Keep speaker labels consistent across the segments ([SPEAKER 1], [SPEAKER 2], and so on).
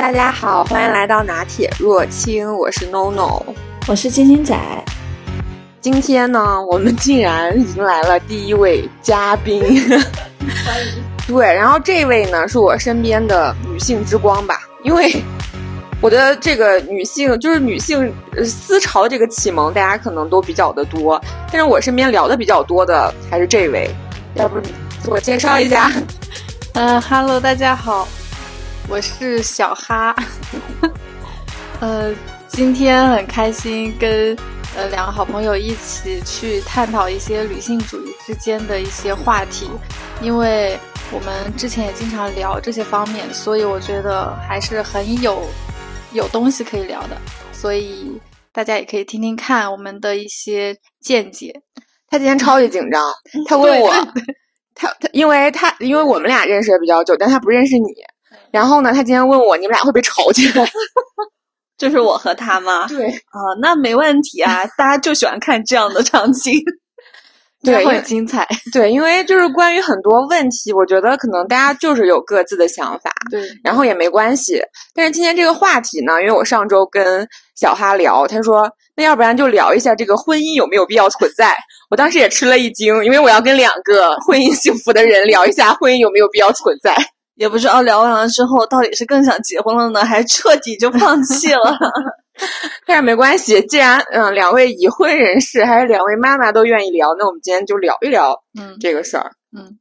[SPEAKER 1] 大家好，欢迎来到拿铁若清，我是 NONO，
[SPEAKER 2] 我是金星仔。
[SPEAKER 1] 今天呢，我们竟然迎来了第一位嘉宾，
[SPEAKER 2] 欢迎。
[SPEAKER 1] 对，然后这位呢，是我身边的女性之光吧，因为我的这个女性就是女性思潮这个启蒙，大家可能都比较的多，但是我身边聊的比较多的还是这位，要不自我介绍一下？
[SPEAKER 3] 嗯哈喽，大家好。我是小哈，呃，今天很开心跟呃两个好朋友一起去探讨一些女性主义之间的一些话题，因为我们之前也经常聊这些方面，所以我觉得还是很有有东西可以聊的，所以大家也可以听听看我们的一些见解。
[SPEAKER 1] 他今天超级紧张，他问我，他他因为他因为我们俩认识的比较久，但他不认识你。然后呢，他今天问我，你们俩会不会吵起来？
[SPEAKER 2] 就是我和他吗？
[SPEAKER 1] 对
[SPEAKER 2] 啊，那没问题啊，大家就喜欢看这样的场景，
[SPEAKER 1] 对，
[SPEAKER 3] 很精彩。
[SPEAKER 1] 对，因为就是关于很多问题，我觉得可能大家就是有各自的想法，
[SPEAKER 3] 对，
[SPEAKER 1] 然后也没关系。但是今天这个话题呢，因为我上周跟小哈聊，他说，那要不然就聊一下这个婚姻有没有必要存在？我当时也吃了一惊，因为我要跟两个婚姻幸福的人聊一下婚姻有没有必要存在。
[SPEAKER 2] 也不知道聊完了之后，到底是更想结婚了呢，还是彻底就放弃了？
[SPEAKER 1] 但是没关系，既然嗯两位已婚人士还是两位妈妈都愿意聊，那我们今天就聊一聊嗯这个事儿。
[SPEAKER 3] 嗯，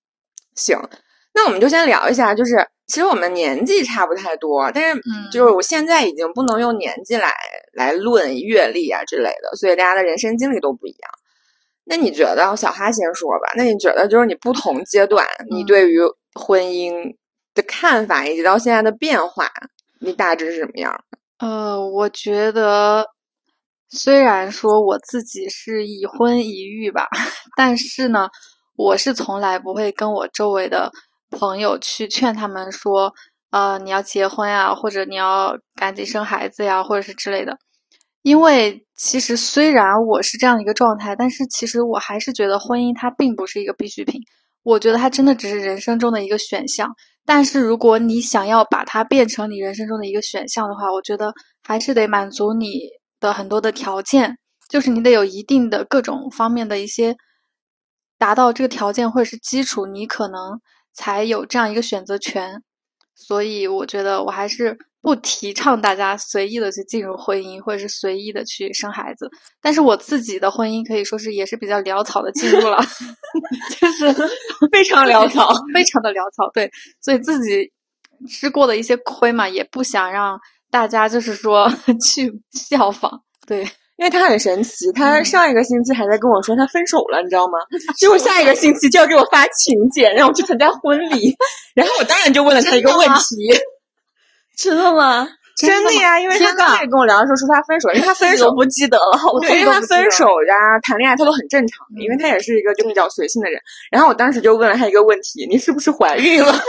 [SPEAKER 1] 行，那我们就先聊一下，就是其实我们年纪差不太多，但是就是我现在已经不能用年纪来来论阅历啊之类的，所以大家的人生经历都不一样。那你觉得小哈先说吧？那你觉得就是你不同阶段，你对于婚姻？看法以及到现在的变化，你大致是什么样？
[SPEAKER 3] 呃，我觉得虽然说我自己是已婚已育吧，但是呢，我是从来不会跟我周围的朋友去劝他们说，呃，你要结婚呀，或者你要赶紧生孩子呀，或者是之类的。因为其实虽然我是这样一个状态，但是其实我还是觉得婚姻它并不是一个必需品。我觉得它真的只是人生中的一个选项。但是如果你想要把它变成你人生中的一个选项的话，我觉得还是得满足你的很多的条件，就是你得有一定的各种方面的一些达到这个条件或者是基础，你可能才有这样一个选择权。所以我觉得我还是。不提倡大家随意的去进入婚姻，或者是随意的去生孩子。但是我自己的婚姻可以说是也是比较潦草的进入了，就是
[SPEAKER 1] 非常潦草，
[SPEAKER 3] 非常的潦草。对，所以自己吃过的一些亏嘛，也不想让大家就是说 去效仿。对，
[SPEAKER 1] 因为他很神奇，他上一个星期还在跟我说他分手了，你知道吗？结果下一个星期就要给我发请柬，让我去参加婚礼。然后我当然就问了他一个问题。
[SPEAKER 2] 真的吗？
[SPEAKER 1] 真的呀，因为他刚开始跟我聊的时候说他分手，因为他分手
[SPEAKER 2] 不记得了，
[SPEAKER 1] 对，因为他分手呀，谈恋爱他都很正常，因为他也是一个就比较随性的人。然后我当时就问了他一个问题：你是不是怀孕了？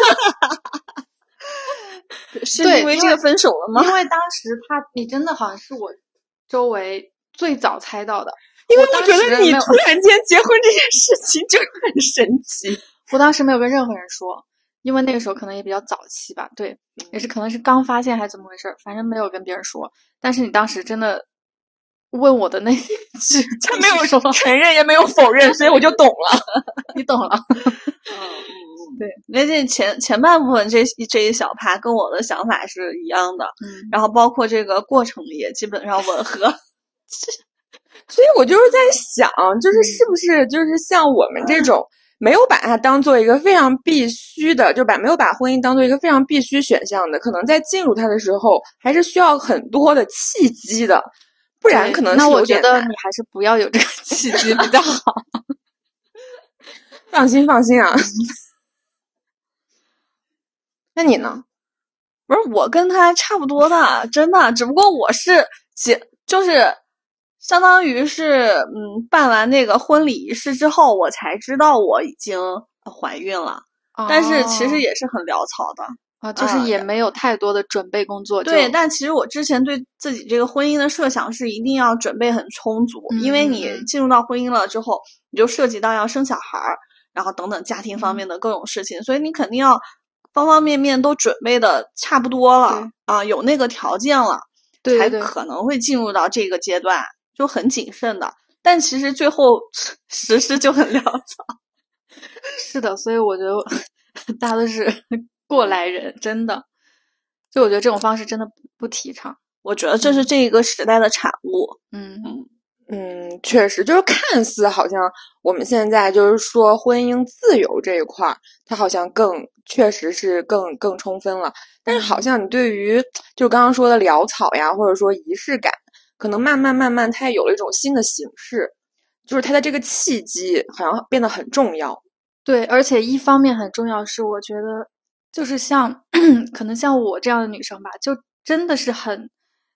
[SPEAKER 2] 是因为这个分手了吗？
[SPEAKER 3] 因为当时他，你真的好像是我周围最早猜到的，
[SPEAKER 1] 因为我觉得你突然间结婚这件事情就很神奇。
[SPEAKER 3] 我当时没有跟任何人说。因为那个时候可能也比较早期吧，对，也是可能是刚发现还是怎么回事儿，反正没有跟别人说。但是你当时真的问我的那句，
[SPEAKER 1] 他没有说承认也没有否认，所以我就懂了，
[SPEAKER 3] 你懂了。
[SPEAKER 2] 嗯，对，那这前前半部分这这一小趴跟我的想法是一样的，
[SPEAKER 3] 嗯，
[SPEAKER 2] 然后包括这个过程也基本上吻合，
[SPEAKER 1] 所以我就是在想，就是是不是就是像我们这种。没有把它当做一个非常必须的，就把没有把婚姻当做一个非常必须选项的，可能在进入它的时候，还是需要很多的契机的，不然可能
[SPEAKER 3] 那我觉得你还是不要有这个 契机比较好。
[SPEAKER 1] 放心，放心啊。那你呢？
[SPEAKER 2] 不是我跟他差不多的，真的，只不过我是结，就是。相当于是，嗯，办完那个婚礼仪式之后，我才知道我已经怀孕了。但是其实也是很潦草的
[SPEAKER 3] 啊，就是也没有太多的准备工作。
[SPEAKER 2] 对，但其实我之前对自己这个婚姻的设想是一定要准备很充足，因为你进入到婚姻了之后，你就涉及到要生小孩儿，然后等等家庭方面的各种事情，所以你肯定要方方面面都准备的差不多了啊，有那个条件了，才可能会进入到这个阶段，就很谨慎的。但其实最后实施就很潦草。
[SPEAKER 3] 是的，所以我觉得 大家都是 过来人，真的。就我觉得这种方式真的不提倡。
[SPEAKER 2] 我觉得这是这一个时代的产物。
[SPEAKER 3] 嗯
[SPEAKER 1] 嗯嗯，确实，就是看似好像我们现在就是说婚姻自由这一块儿，它好像更确实是更更充分了。但是好像你对于就刚刚说的潦草呀，或者说仪式感，可能慢慢慢慢它也有了一种新的形式，就是它的这个契机好像变得很重要。
[SPEAKER 3] 对，而且一方面很重要是，我觉得就是像 可能像我这样的女生吧，就真的是很。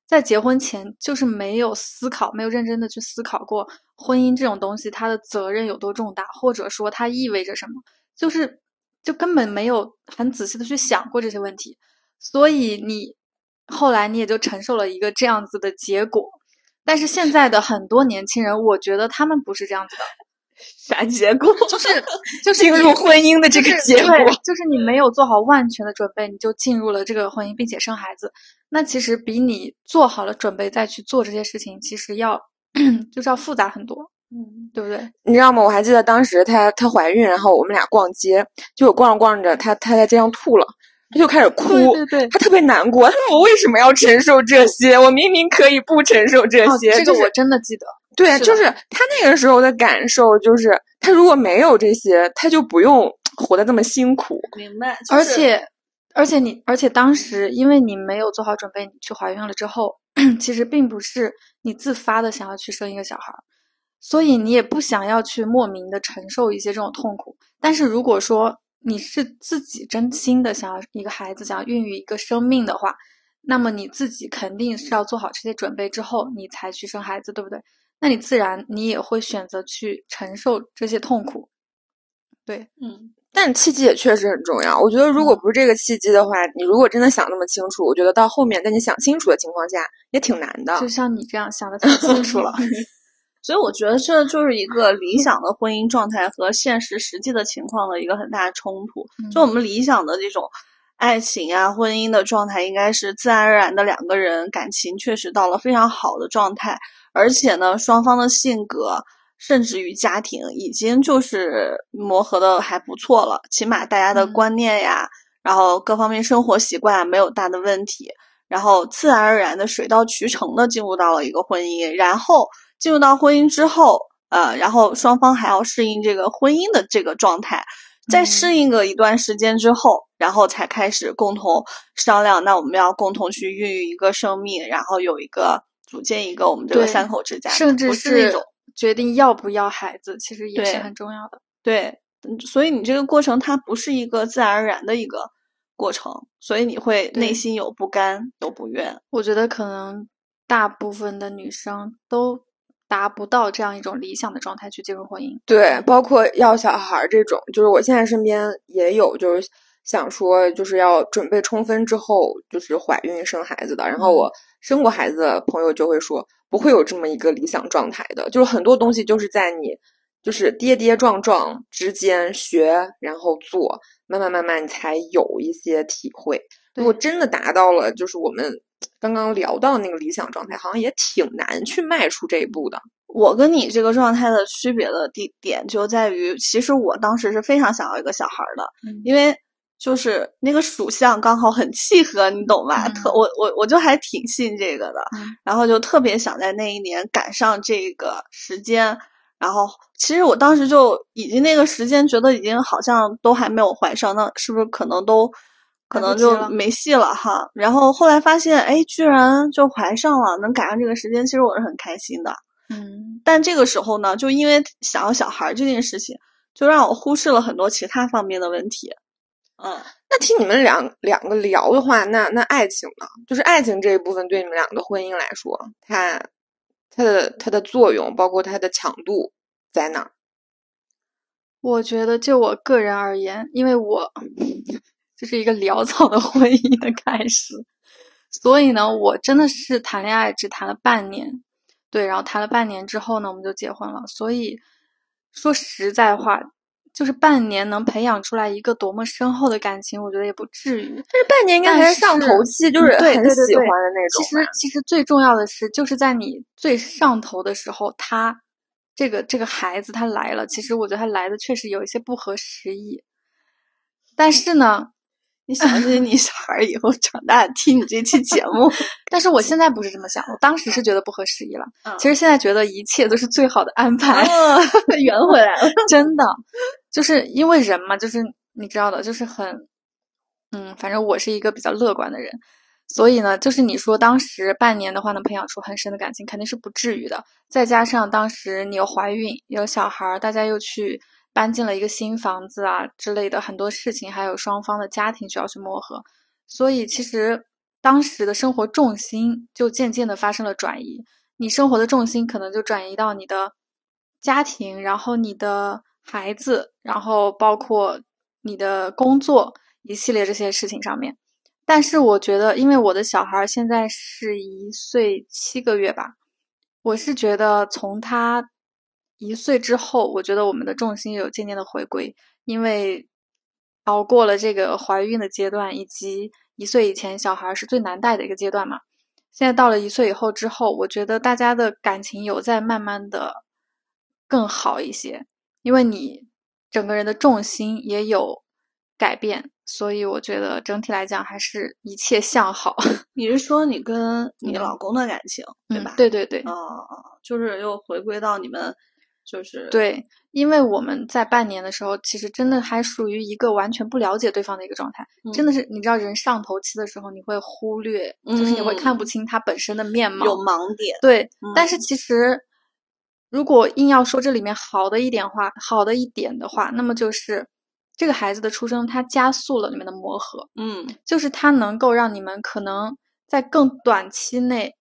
[SPEAKER 3] 在结婚前，就是没有思考，没有认真的去思考过婚姻这种东西，它的责任有多重大，或者说它意味着什么，就是就根本没有很仔细的去想过这些问题，所以你后来你也就承受了一个这样子的结果。但是现在的很多年轻人，我觉得他们不是这样子的。
[SPEAKER 2] 啥结果？
[SPEAKER 3] 就是就是
[SPEAKER 1] 进入婚姻的这个结果，
[SPEAKER 3] 就是你没有做好万全的准备，你就进入了这个婚姻，并且生孩子。那其实比你做好了准备再去做这些事情，其实要 就是要复杂很多，
[SPEAKER 2] 嗯，
[SPEAKER 3] 对不对？
[SPEAKER 1] 你知道吗？我还记得当时她她怀孕，然后我们俩逛街，就我逛着逛着，她她在街上吐了，她就开始哭，
[SPEAKER 3] 对对，
[SPEAKER 1] 他特别难过，他说我为什么要承受这些？我明明可以不承受这些。
[SPEAKER 3] 这个我真的记得。
[SPEAKER 1] 对，就是他那个时候的感受，就是他如果没有这些，他就不用活得这么辛苦。
[SPEAKER 2] 明白。
[SPEAKER 3] 而且，而且你，而且当时因为你没有做好准备，你去怀孕了之后，其实并不是你自发的想要去生一个小孩，所以你也不想要去莫名的承受一些这种痛苦。但是如果说你是自己真心的想要一个孩子，想要孕育一个生命的话，那么你自己肯定是要做好这些准备之后，你才去生孩子，对不对？那你自然你也会选择去承受这些痛苦，对，
[SPEAKER 2] 嗯，
[SPEAKER 1] 但契机也确实很重要。我觉得如果不是这个契机的话，你如果真的想那么清楚，我觉得到后面在你想清楚的情况下也挺难的。
[SPEAKER 3] 就像你这样想的 太清楚了
[SPEAKER 2] 所以我觉得这就是一个理想的婚姻状态和现实实际的情况的一个很大的冲突。就我们理想的这种爱情啊、婚姻的状态，应该是自然而然的两个人感情确实到了非常好的状态。而且呢，双方的性格，甚至于家庭，已经就是磨合的还不错了。起码大家的观念呀，然后各方面生活习惯啊，没有大的问题。然后自然而然的水到渠成的进入到了一个婚姻。然后进入到婚姻之后，呃，然后双方还要适应这个婚姻的这个状态。在适应个一段时间之后，然后才开始共同商量，那我们要共同去孕育一个生命，然后有一个。组建一个我们这个三口之家，
[SPEAKER 3] 甚至
[SPEAKER 2] 是那种
[SPEAKER 3] 决定要不要孩子，其实也是很重要的。
[SPEAKER 2] 对，所以你这个过程它不是一个自然而然的一个过程，所以你会内心有不甘，有不愿。
[SPEAKER 3] 我觉得可能大部分的女生都达不到这样一种理想的状态去进入婚姻。
[SPEAKER 1] 对，包括要小孩这种，就是我现在身边也有，就是想说就是要准备充分之后，就是怀孕生孩子的。然后我。生过孩子的朋友就会说，不会有这么一个理想状态的，就是很多东西就是在你就是跌跌撞撞之间学，然后做，慢慢慢慢你才有一些体会。如果真的达到了，就是我们刚刚聊到那个理想状态，好像也挺难去迈出这一步的。
[SPEAKER 2] 我跟你这个状态的区别的地点就在于，其实我当时是非常想要一个小孩的，因为。就是那个属相刚好很契合，你懂吧？特我我我就还挺信这个的，然后就特别想在那一年赶上这个时间。然后其实我当时就已经那个时间觉得已经好像都还没有怀上，那是不是可能都可能就没戏了哈？然后后来发现，哎，居然就怀上了，能赶上这个时间，其实我是很开心的。
[SPEAKER 3] 嗯，
[SPEAKER 2] 但这个时候呢，就因为想要小孩这件事情，就让我忽视了很多其他方面的问题。嗯，
[SPEAKER 1] 那听你们两两个聊的话，那那爱情呢？就是爱情这一部分对你们两个的婚姻来说，它它的它的作用，包括它的强度在哪？
[SPEAKER 3] 我觉得就我个人而言，因为我这是一个潦草的婚姻的开始，所以呢，我真的是谈恋爱只谈了半年，对，然后谈了半年之后呢，我们就结婚了。所以说实在话。就是半年能培养出来一个多么深厚的感情，我觉得也不至于。
[SPEAKER 1] 但是半年应该还是上头期，就是很喜欢的那
[SPEAKER 3] 种。其实，其实最重要的是，就是在你最上头的时候，他这个这个孩子他来了。其实我觉得他来的确实有一些不合时宜，但是呢。
[SPEAKER 2] 你想起你小孩以后长大听你这期节目，
[SPEAKER 3] 但是我现在不是这么想，我当时是觉得不合时宜了。其实现在觉得一切都是最好的安排，
[SPEAKER 2] 圆回来了。
[SPEAKER 3] 真的，就是因为人嘛，就是你知道的，就是很，嗯，反正我是一个比较乐观的人，所以呢，就是你说当时半年的话能培养出很深的感情，肯定是不至于的。再加上当时你又怀孕有小孩，大家又去。搬进了一个新房子啊之类的很多事情，还有双方的家庭需要去磨合，所以其实当时的生活重心就渐渐的发生了转移。你生活的重心可能就转移到你的家庭，然后你的孩子，然后包括你的工作一系列这些事情上面。但是我觉得，因为我的小孩现在是一岁七个月吧，我是觉得从他。一岁之后，我觉得我们的重心有渐渐的回归，因为熬过了这个怀孕的阶段，以及一岁以前小孩是最难带的一个阶段嘛。现在到了一岁以后之后，我觉得大家的感情有在慢慢的更好一些，因为你整个人的重心也有改变，所以我觉得整体来讲还是一切向好。
[SPEAKER 2] 你是说你跟你老公的感情，对吧？
[SPEAKER 3] 对对对，
[SPEAKER 2] 哦，就是又回归到你们。就是
[SPEAKER 3] 对，因为我们在半年的时候，其实真的还属于一个完全不了解对方的一个状态。真的是，你知道，人上头期的时候，你会忽略，就是你会看不清他本身的面貌，
[SPEAKER 2] 有盲点。
[SPEAKER 3] 对，但是其实，如果硬要说这里面好的一点话，好的一点的话，那么就是这个孩子的出生，他加速了你们的磨合。
[SPEAKER 2] 嗯，
[SPEAKER 3] 就是他能够让你们可能在更短期内。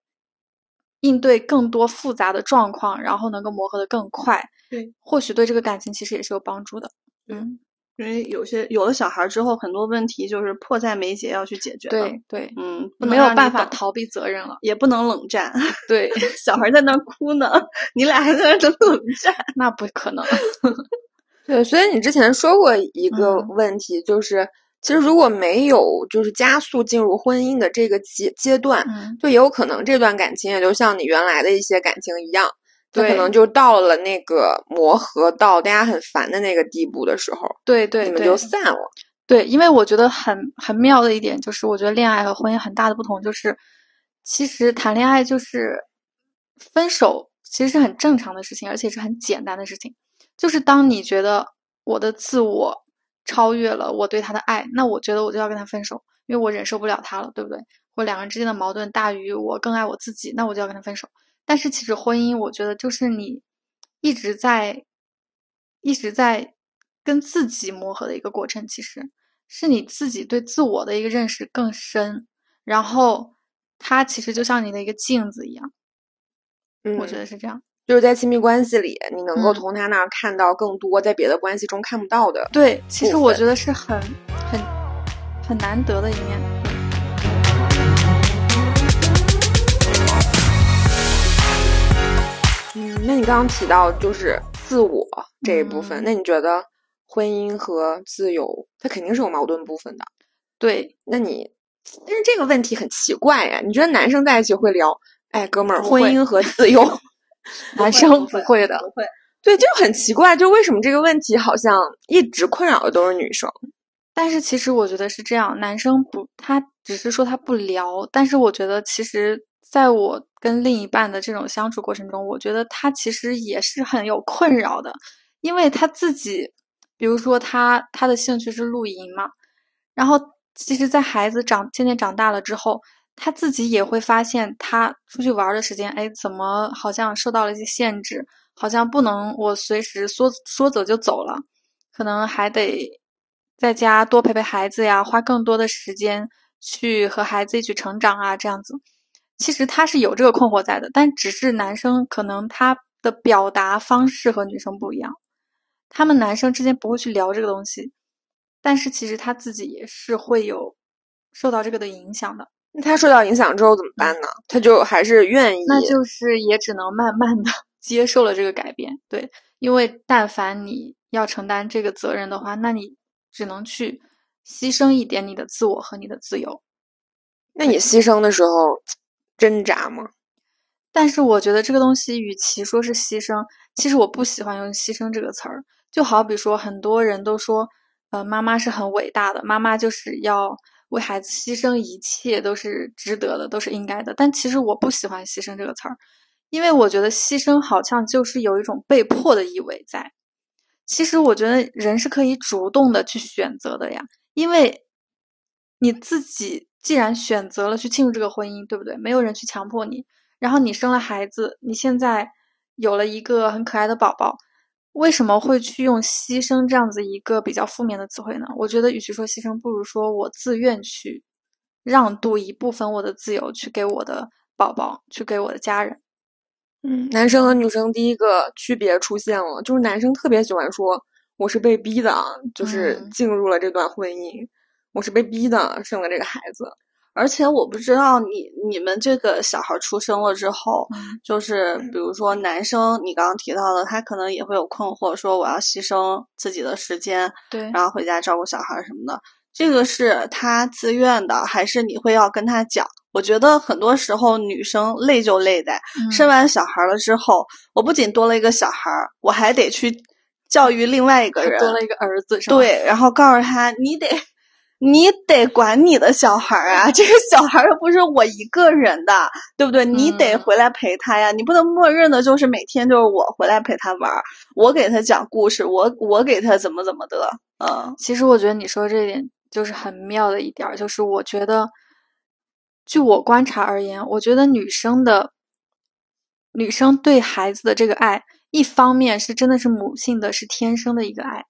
[SPEAKER 3] 应对更多复杂的状况，然后能够磨合的更快，
[SPEAKER 2] 对，
[SPEAKER 3] 或许对这个感情其实也是有帮助的。
[SPEAKER 2] 嗯，因为有些有了小孩之后，很多问题就是迫在眉睫要去解决。
[SPEAKER 3] 对对，
[SPEAKER 2] 嗯，
[SPEAKER 3] 没有办法逃避责任了，
[SPEAKER 2] 也不能冷战。
[SPEAKER 3] 对，
[SPEAKER 2] 小孩在那哭呢，你俩还在那冷战，
[SPEAKER 3] 那不可能。
[SPEAKER 1] 对，所以你之前说过一个问题，就是。其实如果没有就是加速进入婚姻的这个阶阶段，就也有可能这段感情也就像你原来的一些感情一样，就可能就到了那个磨合到大家很烦的那个地步的时候，
[SPEAKER 3] 对对，
[SPEAKER 1] 你们就散了。
[SPEAKER 3] 对，因为我觉得很很妙的一点就是，我觉得恋爱和婚姻很大的不同就是，其实谈恋爱就是分手其实是很正常的事情，而且是很简单的事情。就是当你觉得我的自我。超越了我对他的爱，那我觉得我就要跟他分手，因为我忍受不了他了，对不对？或两个人之间的矛盾大于我更爱我自己，那我就要跟他分手。但是其实婚姻，我觉得就是你一直在一直在跟自己磨合的一个过程，其实是你自己对自我的一个认识更深，然后它其实就像你的一个镜子一样，
[SPEAKER 1] 嗯，
[SPEAKER 3] 我觉得是这样。
[SPEAKER 1] 就是在亲密关系里，你能够从他那儿看到更多在别的关系中看不到的。
[SPEAKER 3] 对，其实我觉得是很、很、很难得的一面。
[SPEAKER 1] 嗯，那你刚刚提到就是自我这一部分，那你觉得婚姻和自由，它肯定是有矛盾部分的。
[SPEAKER 3] 对，
[SPEAKER 1] 那你，但是这个问题很奇怪呀？你觉得男生在一起会聊，哎，哥们儿，婚姻和 自由？
[SPEAKER 3] 男生不会的，
[SPEAKER 2] 不会。
[SPEAKER 1] 对，就很奇怪，就为什么这个问题好像一直困扰的都是女生？
[SPEAKER 3] 但是其实我觉得是这样，男生不，他只是说他不聊。但是我觉得，其实在我跟另一半的这种相处过程中，我觉得他其实也是很有困扰的，因为他自己，比如说他他的兴趣是露营嘛，然后其实，在孩子长渐渐长大了之后。他自己也会发现，他出去玩的时间，哎，怎么好像受到了一些限制？好像不能我随时说说走就走了，可能还得在家多陪陪孩子呀，花更多的时间去和孩子一起成长啊，这样子。其实他是有这个困惑在的，但只是男生可能他的表达方式和女生不一样，他们男生之间不会去聊这个东西，但是其实他自己也是会有受到这个的影响的。
[SPEAKER 1] 那他受到影响之后怎么办呢？他就还是愿意，
[SPEAKER 3] 那就是也只能慢慢的 接受了这个改变。对，因为但凡你要承担这个责任的话，那你只能去牺牲一点你的自我和你的自由。
[SPEAKER 1] 那你牺牲的时候挣扎吗？
[SPEAKER 3] 但是我觉得这个东西，与其说是牺牲，其实我不喜欢用“牺牲”这个词儿。就好比说，很多人都说，呃，妈妈是很伟大的，妈妈就是要为孩子牺牲一切，都是值得的，都是应该的。但其实我不喜欢“牺牲”这个词儿，因为我觉得牺牲好像就是有一种被迫的意味在。其实我觉得人是可以主动的去选择的呀，因为你自己既然选择了去进入这个婚姻，对不对？没有人去强迫你。然后你生了孩子，你现在有了一个很可爱的宝宝，为什么会去用牺牲这样子一个比较负面的词汇呢？我觉得与其说牺牲，不如说我自愿去让渡一部分我的自由，去给我的宝宝，去给我的家人。
[SPEAKER 1] 嗯，男生和女生第一个区别出现了，就是男生特别喜欢说我是被逼的，就是进入了这段婚姻，我是被逼的生了这个孩子。
[SPEAKER 2] 而且我不知道你你们这个小孩出生了之后，就是比如说男生，你刚刚提到的，他可能也会有困惑，说我要牺牲自己的时间，
[SPEAKER 3] 对，
[SPEAKER 2] 然后回家照顾小孩什么的，这个是他自愿的，还是你会要跟他讲？我觉得很多时候女生累就累在生完小孩了之后，我不仅多了一个小孩，我还得去教育另外一个人，
[SPEAKER 3] 多了一个儿子？
[SPEAKER 2] 对，然后告诉他你得。你得管你的小孩儿啊，这个小孩儿又不是我一个人的，对不对？你得回来陪他呀，你不能默认的就是每天就是我回来陪他玩儿，我给他讲故事，我我给他怎么怎么的。嗯，
[SPEAKER 3] 其实我觉得你说这点就是很妙的一点儿，就是我觉得，据我观察而言，我觉得女生的女生对孩子的这个爱，一方面是真的是母性的，是天生的一个爱。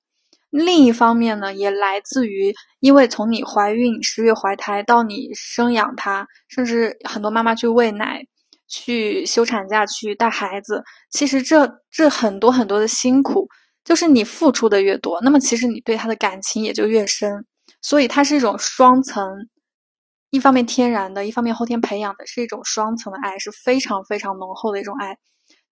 [SPEAKER 3] 另一方面呢，也来自于，因为从你怀孕十月怀胎到你生养他，甚至很多妈妈去喂奶、去休产假、去带孩子，其实这这很多很多的辛苦，就是你付出的越多，那么其实你对他的感情也就越深。所以它是一种双层，一方面天然的，一方面后天培养的，是一种双层的爱，是非常非常浓厚的一种爱。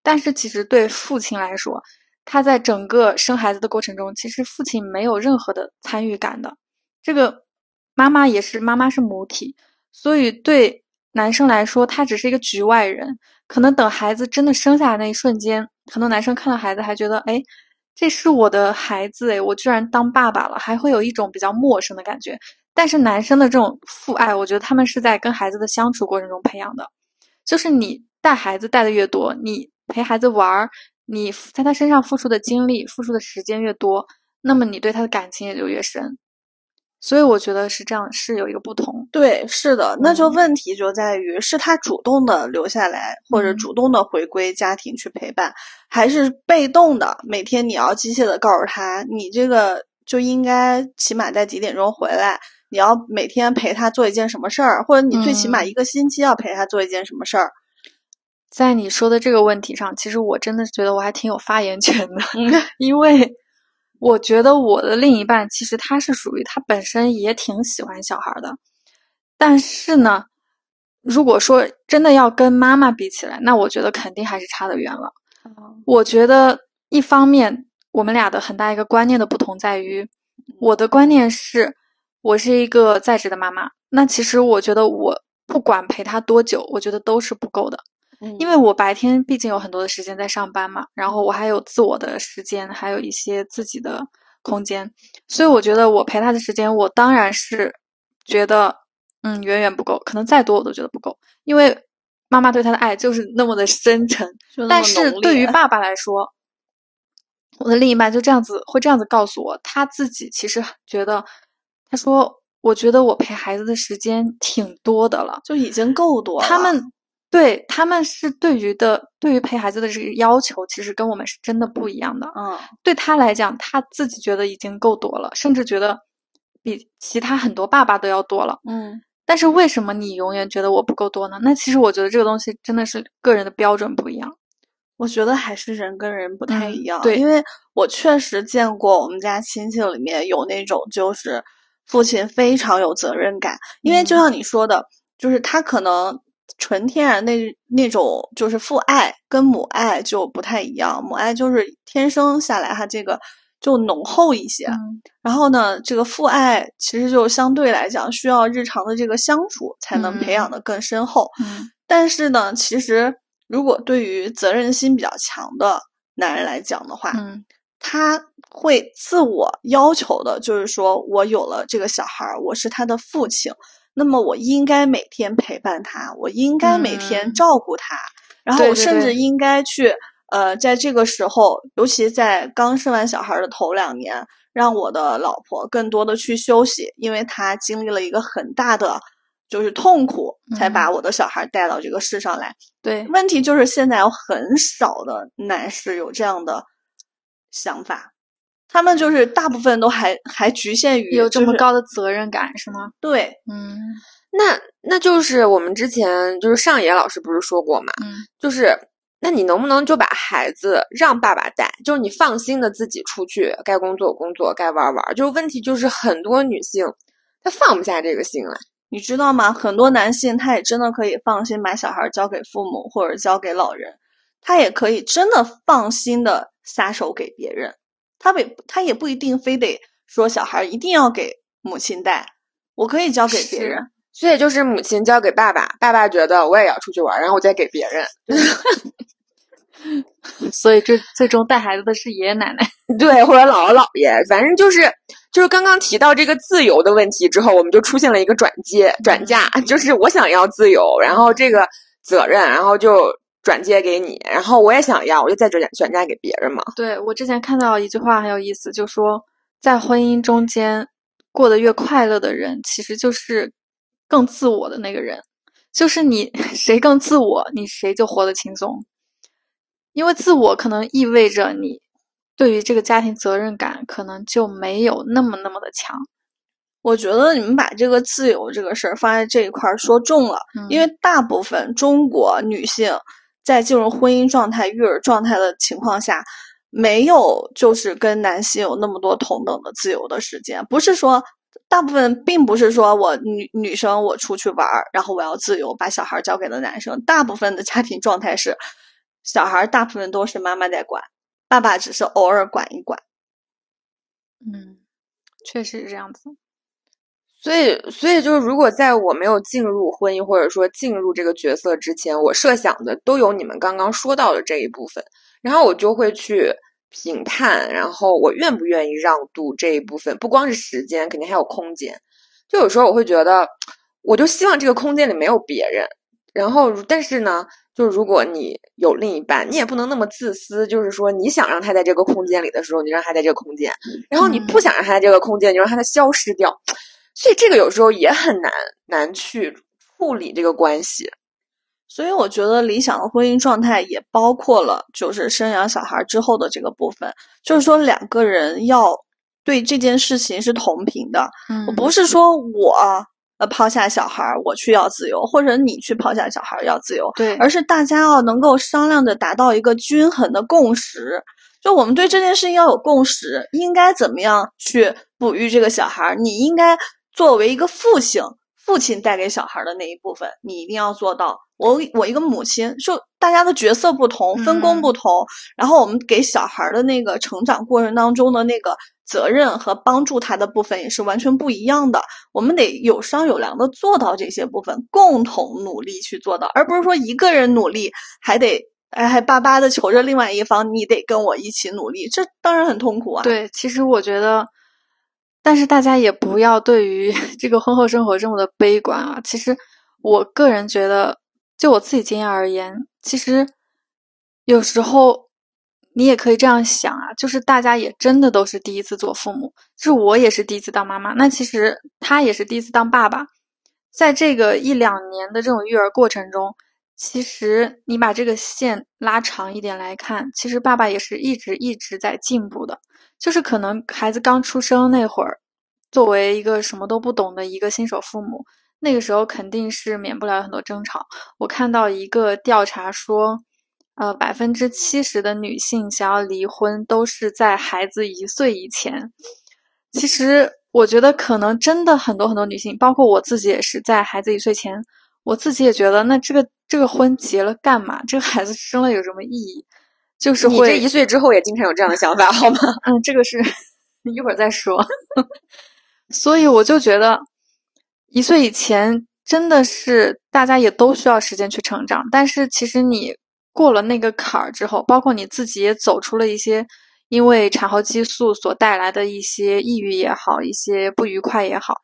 [SPEAKER 3] 但是其实对父亲来说，他在整个生孩子的过程中，其实父亲没有任何的参与感的。这个妈妈也是，妈妈是母体，所以对男生来说，他只是一个局外人。可能等孩子真的生下来那一瞬间，很多男生看到孩子还觉得，哎，这是我的孩子，哎，我居然当爸爸了，还会有一种比较陌生的感觉。但是男生的这种父爱，我觉得他们是在跟孩子的相处过程中培养的。就是你带孩子带的越多，你陪孩子玩儿。你在他身上付出的精力、付出的时间越多，那么你对他的感情也就越深。所以我觉得是这样，是有一个不同。
[SPEAKER 2] 对，是的，那就问题就在于是他主动的留下来，或者主动的回归家庭去陪伴，还是被动的每天你要机械的告诉他，你这个就应该起码在几点钟回来，你要每天陪他做一件什么事儿，或者你最起码一个星期要陪他做一件什么事儿。
[SPEAKER 3] 在你说的这个问题上，其实我真的是觉得我还挺有发言权的，因为我觉得我的另一半其实他是属于他本身也挺喜欢小孩的，但是呢，如果说真的要跟妈妈比起来，那我觉得肯定还是差得远了。我觉得一方面我们俩的很大一个观念的不同在于，我的观念是我是一个在职的妈妈，那其实我觉得我不管陪他多久，我觉得都是不够的。因为我白天毕竟有很多的时间在上班嘛，然后我还有自我的时间，还有一些自己的空间，所以我觉得我陪他的时间，我当然是觉得，嗯，远远不够，可能再多我都觉得不够，因为妈妈对他的爱就是那么的深沉。但是对于爸爸来说，我的另一半就这样子会这样子告诉我，他自己其实觉得，他说，我觉得我陪孩子的时间挺多的了，
[SPEAKER 2] 就已经够多了。
[SPEAKER 3] 他们。对他们是对于的，对于陪孩子的这个要求，其实跟我们是真的不一样的。
[SPEAKER 2] 嗯，
[SPEAKER 3] 对他来讲，他自己觉得已经够多了，甚至觉得比其他很多爸爸都要多了。
[SPEAKER 2] 嗯，
[SPEAKER 3] 但是为什么你永远觉得我不够多呢？那其实我觉得这个东西真的是个人的标准不一样。
[SPEAKER 2] 我觉得还是人跟人不太一样。
[SPEAKER 3] 对，
[SPEAKER 2] 因为我确实见过我们家亲戚里面有那种就是父亲非常有责任感，因为就像你说的，就是他可能。纯天然那那种就是父爱跟母爱就不太一样，母爱就是天生下来，他这个就浓厚一些。然后呢，这个父爱其实就相对来讲需要日常的这个相处才能培养的更深厚。但是呢，其实如果对于责任心比较强的男人来讲的话，他会自我要求的，就是说我有了这个小孩儿，我是他的父亲，那么我应该每天陪伴他，我应该每天照顾他，然后我甚至应该去，呃，在这个时候，尤其在刚生完小孩的头两年，让我的老婆更多的去休息，因为她经历了一个很大的就是痛苦，才把我的小孩带到这个世上来。
[SPEAKER 3] 对，
[SPEAKER 2] 问题就是现在有很少的男士有这样的。想法，他们就是大部分都还还局限于
[SPEAKER 3] 有这么高的责任感，是吗？
[SPEAKER 2] 对，
[SPEAKER 3] 嗯，
[SPEAKER 1] 那那就是我们之前就是上野老师不是说过嘛，
[SPEAKER 3] 嗯，
[SPEAKER 1] 就是那你能不能就把孩子让爸爸带，就是你放心的自己出去，该工作工作，该玩玩。就是问题就是很多女性她放不下这个心来，
[SPEAKER 2] 你知道吗？很多男性他也真的可以放心把小孩交给父母或者交给老人，他也可以真的放心的。撒手给别人，他不，他也不一定非得说小孩一定要给母亲带，我可以交给别人。
[SPEAKER 1] 所以就是母亲交给爸爸，爸爸觉得我也要出去玩，然后我再给别人。
[SPEAKER 3] 所以最最终带孩子的是爷爷奶奶，
[SPEAKER 1] 对，或者姥姥姥爷，反正就是就是刚刚提到这个自由的问题之后，我们就出现了一个转接转嫁，就是我想要自由，然后这个责任，然后就。转接给你，然后我也想要，我就再转转嫁给别人嘛。
[SPEAKER 3] 对我之前看到一句话很有意思，就说在婚姻中间过得越快乐的人，其实就是更自我的那个人。就是你 谁更自我，你谁就活得轻松。因为自我可能意味着你对于这个家庭责任感可能就没有那么那么的强。
[SPEAKER 2] 我觉得你们把这个自由这个事儿放在这一块儿说重了，因为大部分中国女性。在进入婚姻状态、育儿状态的情况下，没有就是跟男性有那么多同等的自由的时间。不是说大部分，并不是说我女女生我出去玩儿，然后我要自由，把小孩交给了男生。大部分的家庭状态是，小孩大部分都是妈妈在管，爸爸只是偶尔管一管。
[SPEAKER 3] 嗯，确实是这样子。
[SPEAKER 1] 所以，所以就是，如果在我没有进入婚姻或者说进入这个角色之前，我设想的都有你们刚刚说到的这一部分，然后我就会去评判，然后我愿不愿意让渡这一部分，不光是时间，肯定还有空间。就有时候我会觉得，我就希望这个空间里没有别人。然后，但是呢，就是如果你有另一半，你也不能那么自私，就是说你想让他在这个空间里的时候，你让他在这个空间；然后你不想让他在这个空间，你让他消失掉。所以这个有时候也很难难去处理这个关系，
[SPEAKER 2] 所以我觉得理想的婚姻状态也包括了就是生养小孩之后的这个部分，就是说两个人要对这件事情是同频的。
[SPEAKER 3] 嗯，
[SPEAKER 2] 我不是说我呃抛下小孩我去要自由，或者你去抛下小孩要自由，
[SPEAKER 3] 对，
[SPEAKER 2] 而是大家要能够商量着达到一个均衡的共识。就我们对这件事情要有共识，应该怎么样去哺育这个小孩你应该。作为一个父亲，父亲带给小孩的那一部分，你一定要做到。我我一个母亲，就大家的角色不同，分工不同，然后我们给小孩的那个成长过程当中的那个责任和帮助他的部分也是完全不一样的。我们得有商有量的做到这些部分，共同努力去做到，而不是说一个人努力还得哎还巴巴的求着另外一方你得跟我一起努力，这当然很痛苦啊。
[SPEAKER 3] 对，其实我觉得。但是大家也不要对于 这个婚后生活这么的悲观啊！其实我个人觉得，就我自己经验而言，其实有时候你也可以这样想啊，就是大家也真的都是第一次做父母，就是我也是第一次当妈妈，那其实他也是第一次当爸爸，在这个一两年的这种育儿过程中，其实你把这个线拉长一点来看，其实爸爸也是一直一直在进步的。就是可能孩子刚出生那会儿，作为一个什么都不懂的一个新手父母，那个时候肯定是免不了很多争吵。我看到一个调查说，呃，百分之七十的女性想要离婚都是在孩子一岁以前。其实我觉得可能真的很多很多女性，包括我自己也是在孩子一岁前，我自己也觉得那这个这个婚结了干嘛？这个孩子生了有什么意义？就是会。
[SPEAKER 1] 这一岁之后也经常有这样的想法，好吗？
[SPEAKER 3] 嗯，这个是一会儿再说。所以我就觉得，一岁以前真的是大家也都需要时间去成长，但是其实你过了那个坎儿之后，包括你自己也走出了一些因为产后激素所带来的一些抑郁也好，一些不愉快也好，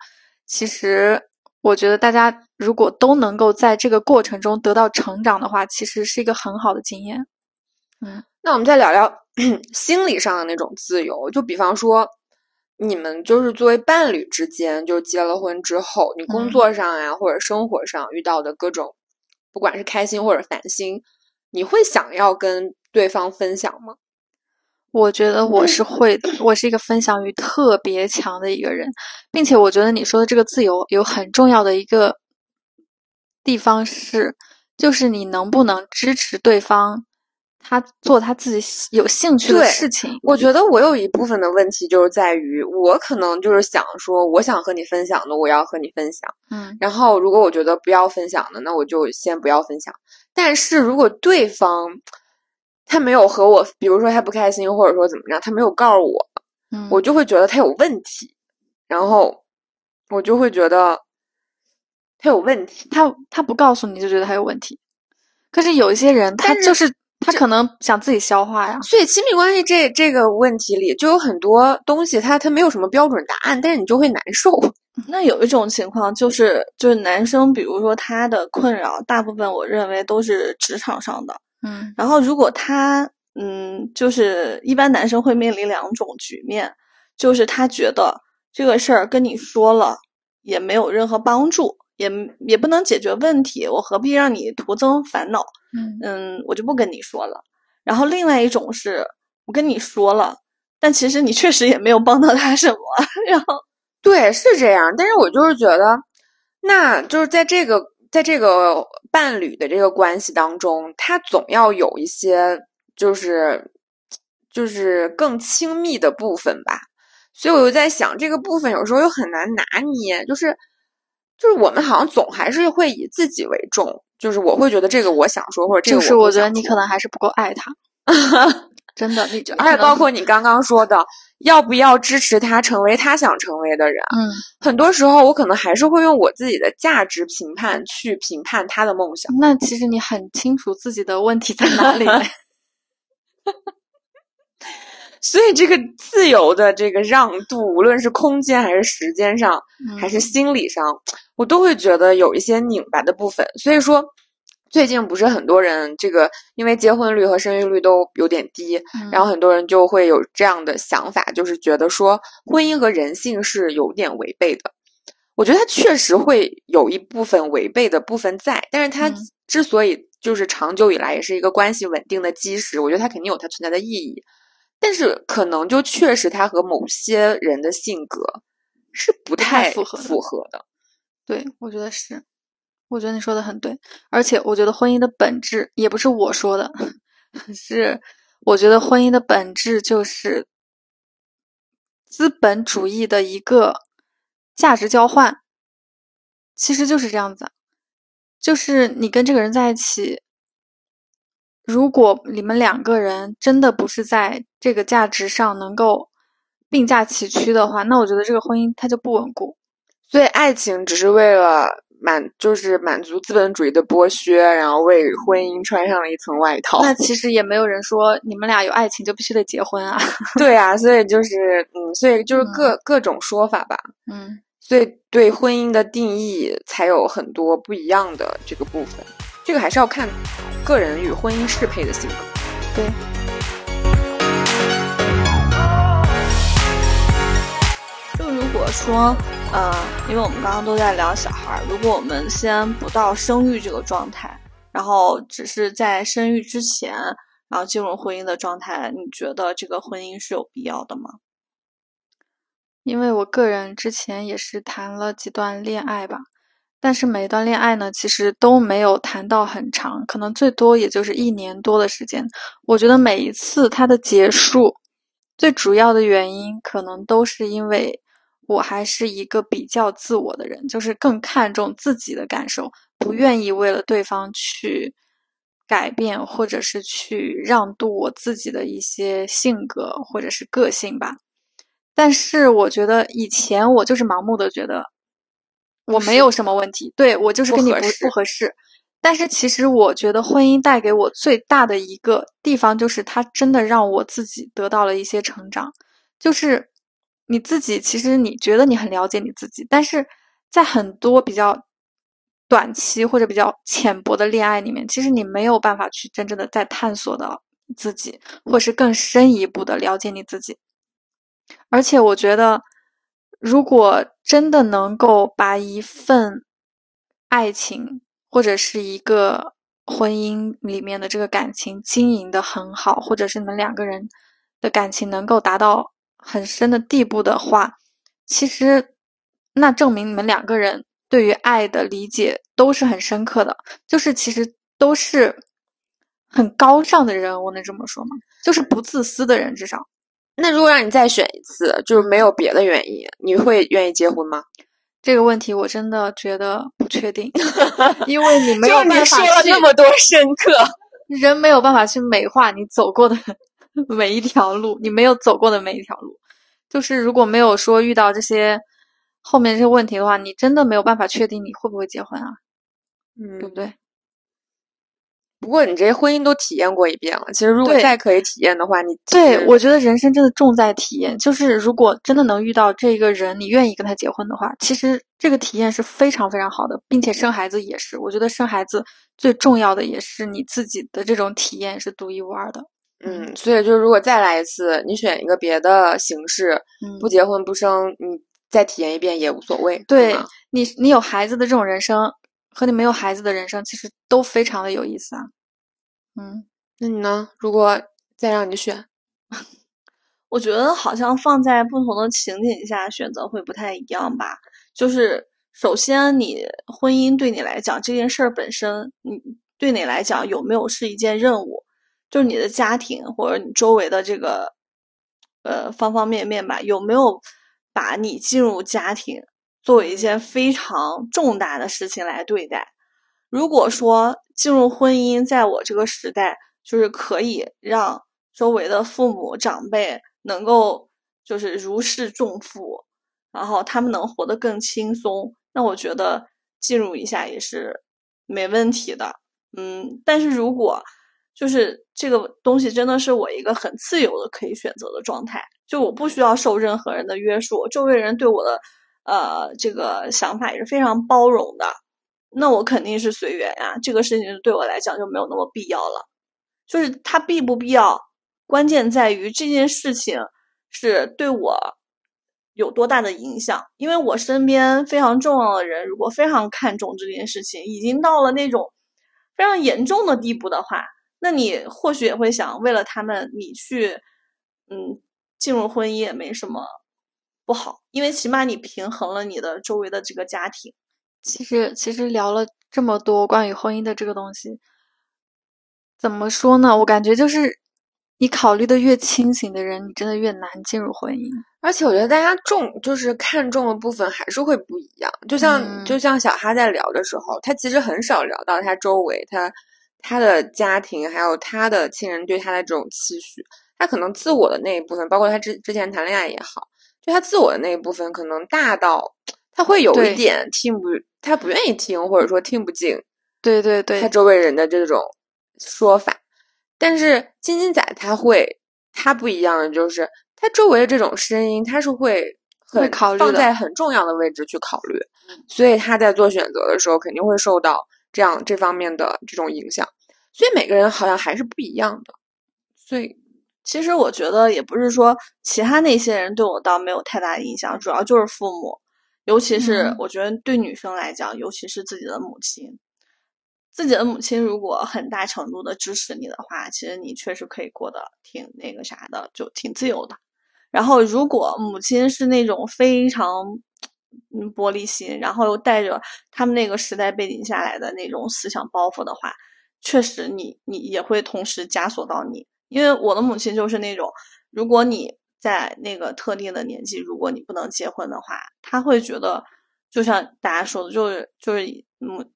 [SPEAKER 3] 其实我觉得大家如果都能够在这个过程中得到成长的话，其实是一个很好的经验。
[SPEAKER 1] 嗯，那我们再聊聊 心理上的那种自由，就比方说。你们就是作为伴侣之间，就结了婚之后，你工作上呀或者生活上遇到的各种，不管是开心或者烦心，你会想要跟对方分享吗？
[SPEAKER 3] 我觉得我是会的，我是一个分享欲特别强的一个人，并且我觉得你说的这个自由有很重要的一个地方是，就是你能不能支持对方。他做他自己有兴趣的事情，
[SPEAKER 1] 我觉得我有一部分的问题就是在于，我可能就是想说，我想和你分享的，我要和你分享，
[SPEAKER 3] 嗯，
[SPEAKER 1] 然后如果我觉得不要分享的，那我就先不要分享。但是如果对方他没有和我，比如说他不开心，或者说怎么样，他没有告诉我，
[SPEAKER 3] 嗯，
[SPEAKER 1] 我就会觉得他有问题，然后我就会觉得他有问题，
[SPEAKER 3] 他他不告诉你就觉得他有问题，可是有一些人他就是。他可能想自己消化呀，
[SPEAKER 1] 所以亲密关系这这个问题里就有很多东西，他他没有什么标准答案，但是你就会难受。
[SPEAKER 2] 那有一种情况就是，就是男生，比如说他的困扰，大部分我认为都是职场上的。
[SPEAKER 3] 嗯，
[SPEAKER 2] 然后如果他，嗯，就是一般男生会面临两种局面，就是他觉得这个事儿跟你说了也没有任何帮助。也也不能解决问题，我何必让你徒增烦恼？
[SPEAKER 3] 嗯
[SPEAKER 2] 嗯，我就不跟你说了。然后另外一种是我跟你说了，但其实你确实也没有帮到他什么。然后
[SPEAKER 1] 对，是这样。但是我就是觉得，那就是在这个在这个伴侣的这个关系当中，他总要有一些就是就是更亲密的部分吧。所以我就在想，这个部分有时候又很难拿捏，就是。就是我们好像总还是会以自己为重，就是我会觉得这个我想说，或者这个
[SPEAKER 3] 就是我觉得你可能还是不够爱他，真的，你
[SPEAKER 1] 而且包括你刚刚说的，要不要支持他成为他想成为的人？
[SPEAKER 3] 嗯，
[SPEAKER 1] 很多时候我可能还是会用我自己的价值评判去评判他的梦想。
[SPEAKER 3] 那其实你很清楚自己的问题在哪里。
[SPEAKER 1] 所以，这个自由的这个让渡，无论是空间还是时间上，还是心理上，我都会觉得有一些拧巴的部分。所以说，最近不是很多人这个因为结婚率和生育率都有点低，然后很多人就会有这样的想法，就是觉得说婚姻和人性是有点违背的。我觉得它确实会有一部分违背的部分在，但是它之所以就是长久以来也是一个关系稳定的基石，我觉得它肯定有它存在的意义。但是可能就确实它和某些人的性格是不太
[SPEAKER 3] 符
[SPEAKER 1] 合符合的，
[SPEAKER 3] 对我觉得是，我觉得你说的很对，而且我觉得婚姻的本质也不是我说的，是我觉得婚姻的本质就是资本主义的一个价值交换，其实就是这样子，就是你跟这个人在一起。如果你们两个人真的不是在这个价值上能够并驾齐驱的话，那我觉得这个婚姻它就不稳固。
[SPEAKER 1] 所以爱情只是为了满，就是满足资本主义的剥削，然后为婚姻穿上了一层外套。
[SPEAKER 3] 那其实也没有人说你们俩有爱情就必须得结婚啊。
[SPEAKER 1] 对啊，所以就是嗯，所以就是各各种说法吧。
[SPEAKER 3] 嗯，
[SPEAKER 1] 所以对婚姻的定义才有很多不一样的这个部分。这个还是要看个人与婚姻适配的性格。
[SPEAKER 3] 对。
[SPEAKER 2] 说，呃，因为我们刚刚都在聊小孩儿，如果我们先不到生育这个状态，然后只是在生育之前，然后进入婚姻的状态，你觉得这个婚姻是有必要的吗？
[SPEAKER 3] 因为我个人之前也是谈了几段恋爱吧。但是每一段恋爱呢，其实都没有谈到很长，可能最多也就是一年多的时间。我觉得每一次它的结束，最主要的原因可能都是因为我还是一个比较自我的人，就是更看重自己的感受，不愿意为了对方去改变，或者是去让渡我自己的一些性格或者是个性吧。但是我觉得以前我就是盲目的觉得我没有什么问题，对我就是跟你不不合适。但是其实我觉得婚姻带给我最大的一个地方，就是它真的让我自己得到了一些成长。就是你自己，其实你觉得你很了解你自己，但是在很多比较短期或者比较浅薄的恋爱里面，其实你没有办法去真正的在探索到自己，或是更深一步的了解你自己。而且我觉得，如果真的能够把一份爱情，或者是一个婚姻里面的这个感情经营的很好，或者是你们两个人的感情能够达到很深的地步的话，其实那证明你们两个人对于爱的理解都是很深刻的，就是其实都是很高尚的人，我能这么说吗？就是不自私的人，至少。
[SPEAKER 1] 那如果让你再选一次，就是没有别的原因，你会愿意结婚吗？
[SPEAKER 3] 这个问题我真的觉得不确定，因为你没有办法
[SPEAKER 1] 说了那么多深刻，
[SPEAKER 3] 人没有办法去美化你走过的 每一条路，你没有走过的每一条路，就是如果没有说遇到这些后面这些问题的话，你真的没有办法确定你会不会结婚啊，
[SPEAKER 1] 嗯，
[SPEAKER 3] 对不对？
[SPEAKER 1] 不过你这些婚姻都体验过一遍了，其实如果再可以体验的话，你
[SPEAKER 3] 对我觉得人生真的重在体验。就是如果真的能遇到这个人，你愿意跟他结婚的话，其实这个体验是非常非常好的，并且生孩子也是。我觉得生孩子最重要的也是你自己的这种体验是独一无二的。
[SPEAKER 1] 嗯，所以就是如果再来一次，你选一个别的形式，不结婚不生，你再体验一遍也无所谓。
[SPEAKER 3] 对你，你有孩子的这种人生。和你没有孩子的人生其实都非常的有意思啊，
[SPEAKER 1] 嗯，那你呢？如果再让你选，
[SPEAKER 2] 我觉得好像放在不同的情景下选择会不太一样吧。就是首先，你婚姻对你来讲这件事儿本身，你对你来讲有没有是一件任务？就是你的家庭或者你周围的这个呃方方面面吧，有没有把你进入家庭？作为一件非常重大的事情来对待。如果说进入婚姻，在我这个时代，就是可以让周围的父母长辈能够就是如释重负，然后他们能活得更轻松，那我觉得进入一下也是没问题的。嗯，但是如果就是这个东西真的是我一个很自由的可以选择的状态，就我不需要受任何人的约束，周围人对我的。呃，这个想法也是非常包容的，那我肯定是随缘呀。这个事情对我来讲就没有那么必要了。就是它必不必要，关键在于这件事情是对我有多大的影响。因为我身边非常重要的人，如果非常看重这件事情，已经到了那种非常严重的地步的话，那你或许也会想，为了他们，你去嗯进入婚姻也没什么。不好，因为起码你平衡了你的周围的这个家庭。
[SPEAKER 3] 其实，其实聊了这么多关于婚姻的这个东西，怎么说呢？我感觉就是你考虑的越清醒的人，你真的越难进入婚姻。
[SPEAKER 1] 而且，我觉得大家重就是看重的部分还是会不一样。就像就像小哈在聊的时候，他其实很少聊到他周围他他的家庭，还有他的亲人对他的这种期许。他可能自我的那一部分，包括他之之前谈恋爱也好。就他自我的那一部分，可能大到他会有一点听不，他不愿意听，或者说听不进。
[SPEAKER 3] 对对对，
[SPEAKER 1] 他周围人的这种说法。但是金金仔他会，他不一样的就是，他周围的这种声音，他是会很
[SPEAKER 3] 考虑
[SPEAKER 1] 放在很重要的位置去考虑。所以他在做选择的时候，肯定会受到这样这方面的这种影响。所以每个人好像还是不一样的。所以。
[SPEAKER 2] 其实我觉得也不是说其他那些人对我倒没有太大影响，主要就是父母，尤其是我觉得对女生来讲，尤其是自己的母亲，自己的母亲如果很大程度的支持你的话，其实你确实可以过得挺那个啥的，就挺自由的。然后如果母亲是那种非常嗯玻璃心，然后又带着他们那个时代背景下来的那种思想包袱的话，确实你你也会同时枷锁到你。因为我的母亲就是那种，如果你在那个特定的年纪，如果你不能结婚的话，她会觉得，就像大家说的，就是就是嗯，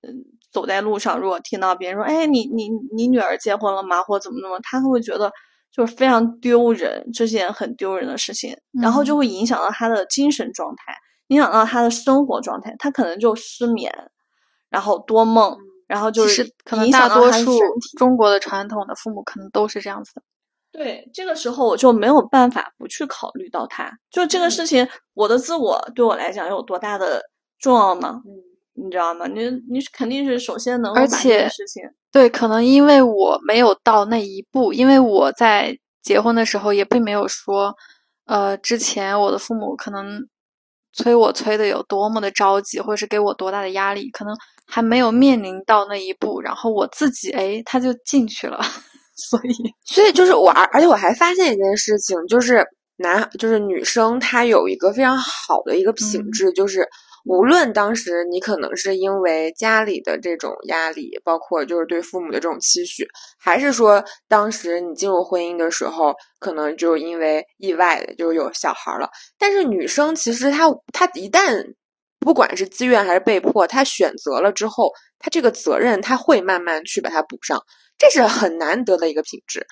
[SPEAKER 2] 走在路上，如果听到别人说：“哎，你你你女儿结婚了吗？”或怎么怎么，他会觉得就是非常丢人，这件很丢人的事情，然后就会影响到他的精神状态，影响到他的生活状态，他可能就失眠，然后多梦，然后就是
[SPEAKER 3] 可能大多数中国的传统的父母可能都是这样子的。
[SPEAKER 2] 对，这个时候我就没有办法不去考虑到他，就这个事情，我的自我对我来讲有多大的重要吗？嗯，你知道吗？你你肯定是首先能
[SPEAKER 3] 而且
[SPEAKER 2] 事情
[SPEAKER 3] 对，可能因为我没有到那一步，因为我在结婚的时候也并没有说，呃，之前我的父母可能催我催的有多么的着急，或者是给我多大的压力，可能还没有面临到那一步，然后我自己哎，他就进去了。所以，
[SPEAKER 1] 所以就是我，而而且我还发现一件事情，就是男，就是女生，她有一个非常好的一个品质，就是无论当时你可能是因为家里的这种压力，包括就是对父母的这种期许，还是说当时你进入婚姻的时候，可能就因为意外的就有小孩了。但是女生其实她她一旦不管是自愿还是被迫，她选择了之后，她这个责任她会慢慢去把它补上。这是很难得的一个品质，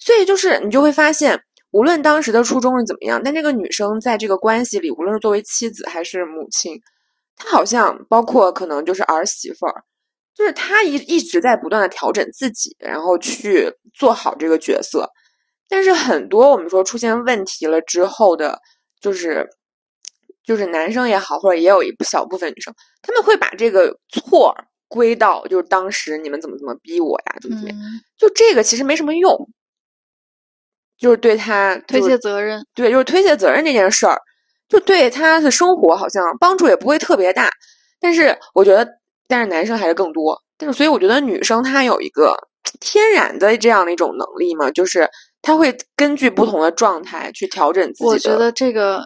[SPEAKER 1] 所以就是你就会发现，无论当时的初衷是怎么样，但这个女生在这个关系里，无论是作为妻子还是母亲，她好像包括可能就是儿媳妇儿，就是她一一直在不断的调整自己，然后去做好这个角色。但是很多我们说出现问题了之后的，就是就是男生也好，或者也有一小部分女生，他们会把这个错。归到就是当时你们怎么怎么逼我呀，怎么怎么样？就这个其实没什么用，就是对他
[SPEAKER 3] 推卸责任，
[SPEAKER 1] 对，就是推卸责任这件事儿，就对他的生活好像帮助也不会特别大。但是我觉得，但是男生还是更多。但是所以我觉得女生她有一个天然的这样的一种能力嘛，就是她会根据不同的状态去调整自己。
[SPEAKER 3] 我觉得这个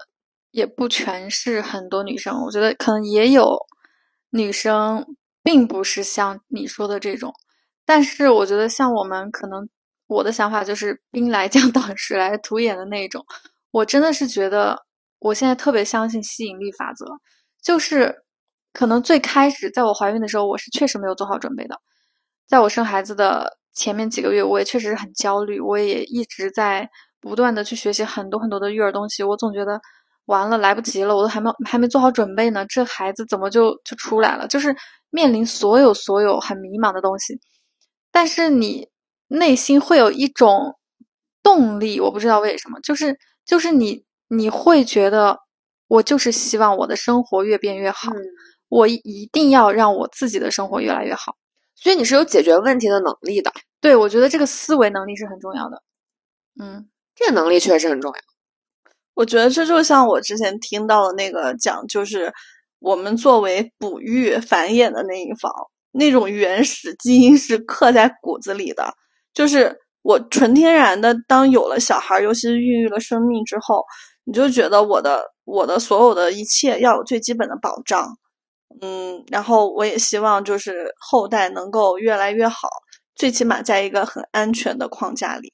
[SPEAKER 3] 也不全是很多女生，我觉得可能也有女生。并不是像你说的这种，但是我觉得像我们可能，我的想法就是兵来将挡，水来土掩的那种。我真的是觉得，我现在特别相信吸引力法则，就是可能最开始在我怀孕的时候，我是确实没有做好准备的。在我生孩子的前面几个月，我也确实是很焦虑，我也一直在不断的去学习很多很多的育儿东西。我总觉得完了来不及了，我都还没还没做好准备呢，这孩子怎么就就出来了？就是。面临所有所有很迷茫的东西，但是你内心会有一种动力，我不知道为什么，就是就是你你会觉得我就是希望我的生活越变越好，我一定要让我自己的生活越来越好，
[SPEAKER 1] 所以你是有解决问题的能力的。
[SPEAKER 3] 对，我觉得这个思维能力是很重要的。
[SPEAKER 1] 嗯，这个能力确实很重要。
[SPEAKER 2] 我觉得这就像我之前听到的那个讲，就是。我们作为哺育繁衍的那一方，那种原始基因是刻在骨子里的。就是我纯天然的，当有了小孩，尤其是孕育了生命之后，你就觉得我的我的所有的一切要有最基本的保障。嗯，然后我也希望就是后代能够越来越好，最起码在一个很安全的框架里。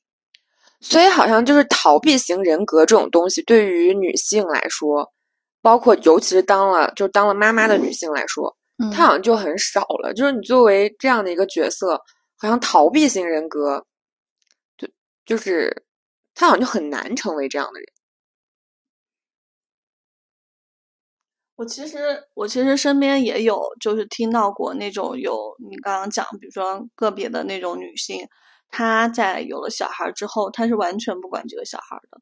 [SPEAKER 1] 所以，好像就是逃避型人格这种东西，对于女性来说。包括，尤其是当了就当了妈妈的女性来说，她好像就很少了。就是你作为这样的一个角色，好像逃避型人格，就就是他好像就很难成为这样的人。
[SPEAKER 2] 我其实我其实身边也有，就是听到过那种有你刚刚讲，比如说个别的那种女性，她在有了小孩之后，她是完全不管这个小孩的。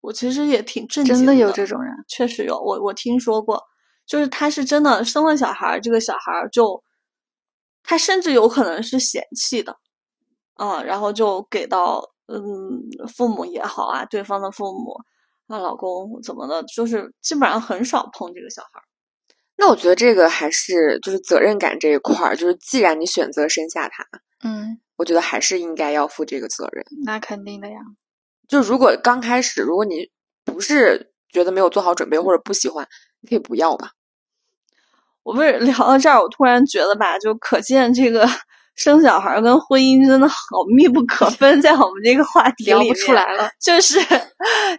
[SPEAKER 2] 我其实也挺震惊的，
[SPEAKER 3] 真的有这种人，
[SPEAKER 2] 确实有。我我听说过，就是她是真的生了小孩，这个小孩就，他甚至有可能是嫌弃的，嗯，然后就给到嗯父母也好啊，对方的父母啊，老公怎么的，就是基本上很少碰这个小孩。
[SPEAKER 1] 那我觉得这个还是就是责任感这一块儿，就是既然你选择生下他，
[SPEAKER 3] 嗯，
[SPEAKER 1] 我觉得还是应该要负这个责任。
[SPEAKER 3] 那肯定的呀。
[SPEAKER 1] 就如果刚开始，如果你不是觉得没有做好准备或者不喜欢，你可以不要吧。
[SPEAKER 2] 我不是聊到这儿，我突然觉得吧，就可见这个 生小孩跟婚姻真的好密不可 分，在我们这个话题
[SPEAKER 3] 聊不出来了。
[SPEAKER 2] 就是，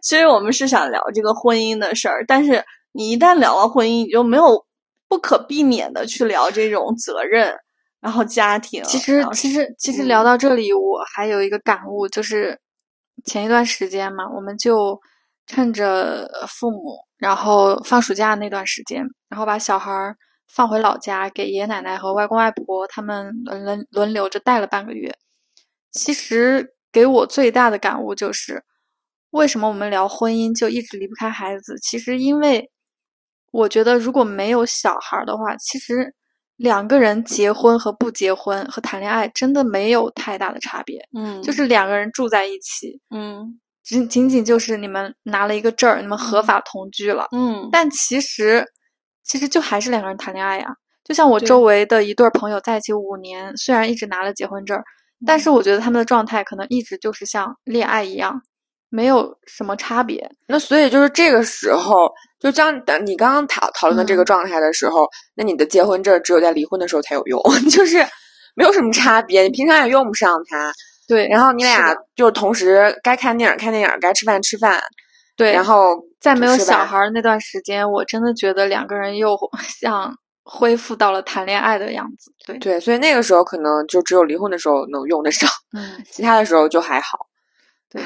[SPEAKER 2] 其实我们是想聊这个婚姻的事儿，但是你一旦聊了婚姻，你就没有不可避免的去聊这种责任，然后家庭。
[SPEAKER 3] 其实，其实，其实聊到这里，我还有一个感悟，就是前一段时间嘛，我们就趁着父母然后放暑假那段时间，然后把小孩放回老家，给爷爷奶奶和外公外婆他们轮轮轮流着带了半个月。其实给我最大的感悟就是，为什么我们聊婚姻就一直离不开孩子？其实因为我觉得如果没有小孩的话，其实。两个人结婚和不结婚和谈恋爱真的没有太大的差别，
[SPEAKER 2] 嗯，
[SPEAKER 3] 就是两个人住在一起，
[SPEAKER 2] 嗯，
[SPEAKER 3] 仅仅仅就是你们拿了一个证儿，你们合法同居了，
[SPEAKER 2] 嗯，
[SPEAKER 3] 但其实其实就还是两个人谈恋爱呀。就像我周围的一对朋友在一起五年，虽然一直拿了结婚证儿，但是我觉得他们的状态可能一直就是像恋爱一样。没有什么差别，
[SPEAKER 1] 那所以就是这个时候，就像等你刚刚讨讨论的这个状态的时候，那你的结婚证只有在离婚的时候才有用，就是没有什么差别，你平常也用不上它。
[SPEAKER 3] 对，
[SPEAKER 1] 然后你俩就同时该看电影看电影，该吃饭吃饭。
[SPEAKER 3] 对，
[SPEAKER 1] 然后
[SPEAKER 3] 在没有小孩那段时间，我真的觉得两个人又 像恢复到了谈恋爱的样子。对
[SPEAKER 1] 对，所以那个时候可能就只有离婚的时候能用得上，
[SPEAKER 3] 嗯，
[SPEAKER 1] 其他的时候就还好。
[SPEAKER 3] 对。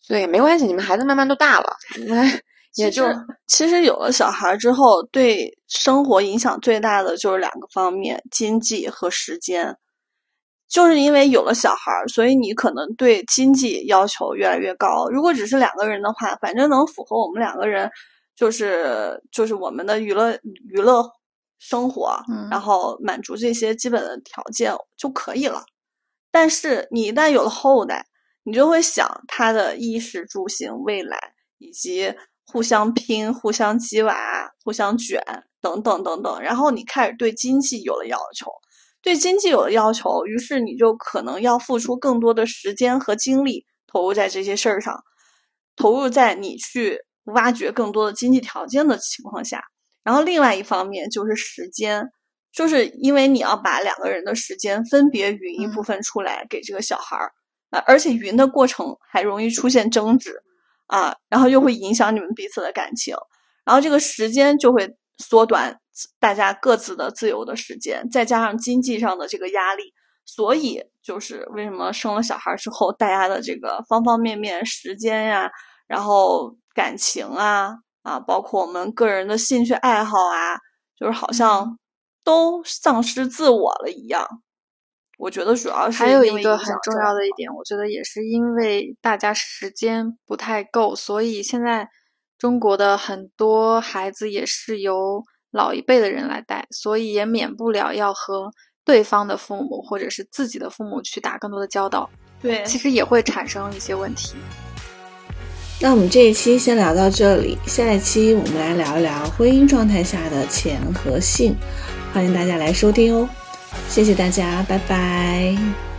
[SPEAKER 1] 所以，没关系，你们孩子慢慢都大了，也就
[SPEAKER 2] 其实有了小孩之后，对生活影响最大的就是两个方面：经济和时间。就是因为有了小孩儿，所以你可能对经济要求越来越高。如果只是两个人的话，反正能符合我们两个人，就是就是我们的娱乐娱乐生活，然后满足这些基本的条件就可以了。但是你一旦有了后代，你就会想他的衣食住行、未来，以及互相拼、互相鸡娃、互相卷等等等等。然后你开始对经济有了要求，对经济有了要求，于是你就可能要付出更多的时间和精力投入在这些事儿上，投入在你去挖掘更多的经济条件的情况下。然后另外一方面就是时间，就是因为你要把两个人的时间分别匀一部分出来给这个小孩儿。啊，而且匀的过程还容易出现争执，啊，然后又会影响你们彼此的感情，然后这个时间就会缩短大家各自的自由的时间，再加上经济上的这个压力，所以就是为什么生了小孩之后，大家的这个方方面面时间呀，然后感情啊，啊，包括我们个人的兴趣爱好啊，就是好像都丧失自我了一样。我觉得主要是
[SPEAKER 3] 还有一个很重要的一点，我觉得也是因为大家时间不太够，所以现在中国的很多孩子也是由老一辈的人来带，所以也免不了要和对方的父母或者是自己的父母去打更多的交道。
[SPEAKER 2] 对，
[SPEAKER 3] 其实也会产生一些问题。
[SPEAKER 4] 那我们这一期先聊到这里，下一期我们来聊一聊婚姻状态下的钱和性，欢迎大家来收听哦。谢谢大家，拜拜。